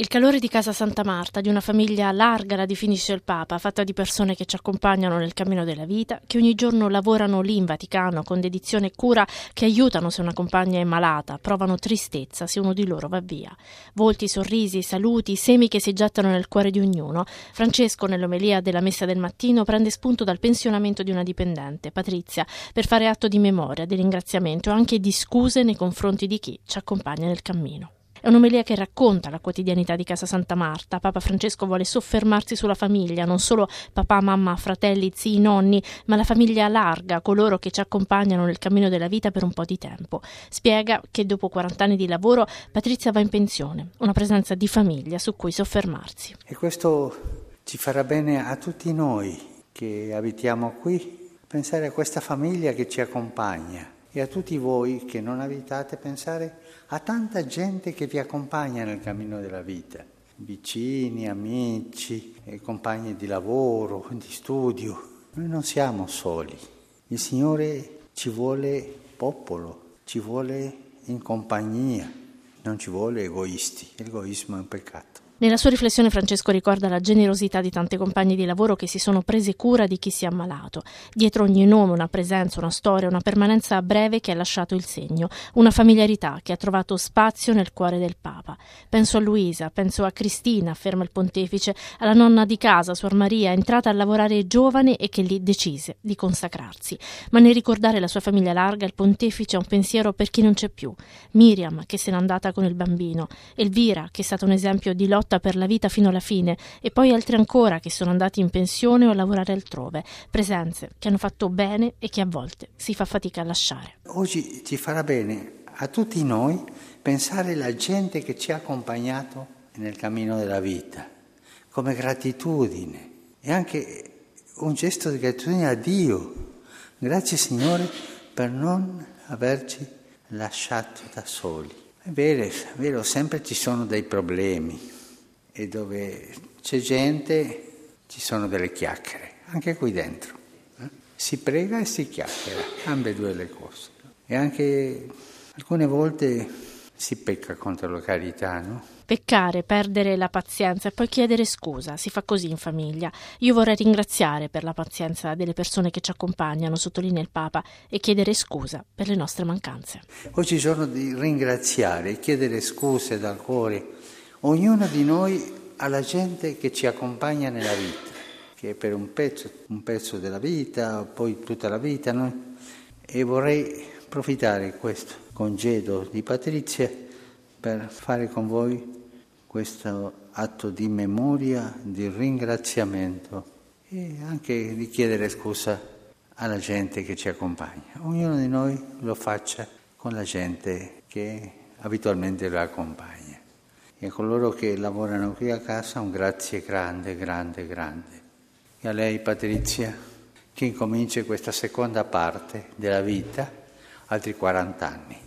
Il calore di casa Santa Marta, di una famiglia larga, la definisce il Papa, fatta di persone che ci accompagnano nel cammino della vita, che ogni giorno lavorano lì in Vaticano con dedizione e cura, che aiutano se una compagna è malata, provano tristezza se uno di loro va via. Volti, sorrisi, saluti, semi che si gettano nel cuore di ognuno. Francesco, nell'omelia della messa del mattino, prende spunto dal pensionamento di una dipendente, Patrizia, per fare atto di memoria, di ringraziamento e anche di scuse nei confronti di chi ci accompagna nel cammino. È un'omelia che racconta la quotidianità di Casa Santa Marta. Papa Francesco vuole soffermarsi sulla famiglia, non solo papà, mamma, fratelli, zii, nonni, ma la famiglia larga, coloro che ci accompagnano nel cammino della vita per un po' di tempo. Spiega che dopo 40 anni di lavoro Patrizia va in pensione, una presenza di famiglia su cui soffermarsi. E questo ci farà bene a tutti noi che abitiamo qui, pensare a questa famiglia che ci accompagna e a tutti voi che non abitate pensare a tanta gente che vi accompagna nel cammino della vita, vicini, amici, compagni di lavoro, di studio. Noi non siamo soli. Il Signore ci vuole popolo, ci vuole in compagnia, non ci vuole egoisti. L'egoismo è un peccato. Nella sua riflessione Francesco ricorda la generosità di tante compagne di lavoro che si sono prese cura di chi si è ammalato. Dietro ogni nome una presenza, una storia, una permanenza breve che ha lasciato il segno, una familiarità che ha trovato spazio nel cuore del Papa. Penso a Luisa, penso a Cristina, afferma il pontefice, alla nonna di casa, Suor Maria, entrata a lavorare giovane e che lì decise di consacrarsi. Ma nel ricordare la sua famiglia larga, il pontefice ha un pensiero per chi non c'è più. Miriam, che se n'è andata con il bambino, Elvira, che è stata un esempio di lotta lotta per la vita fino alla fine e poi altri ancora che sono andati in pensione o a lavorare altrove, presenze che hanno fatto bene e che a volte si fa fatica a lasciare. Oggi ci farà bene a tutti noi pensare alla gente che ci ha accompagnato nel cammino della vita, come gratitudine e anche un gesto di gratitudine a Dio. Grazie Signore per non averci lasciato da soli. È vero, è vero, sempre ci sono dei problemi, e dove c'è gente ci sono delle chiacchiere, anche qui dentro. Eh? Si prega e si chiacchiera, ambedue le cose. E anche alcune volte si pecca contro la carità, no? Peccare, perdere la pazienza e poi chiedere scusa, si fa così in famiglia. Io vorrei ringraziare per la pazienza delle persone che ci accompagnano, sottolinea il Papa, e chiedere scusa per le nostre mancanze. Oggi giorno di ringraziare chiedere scuse dal cuore Ognuno di noi ha la gente che ci accompagna nella vita, che per un pezzo, un pezzo della vita, poi tutta la vita. No? E vorrei approfittare di questo congedo di Patrizia per fare con voi questo atto di memoria, di ringraziamento e anche di chiedere scusa alla gente che ci accompagna. Ognuno di noi lo faccia con la gente che abitualmente lo accompagna e a coloro che lavorano qui a casa un grazie grande, grande, grande. E a lei Patrizia che incomincia questa seconda parte della vita, altri 40 anni.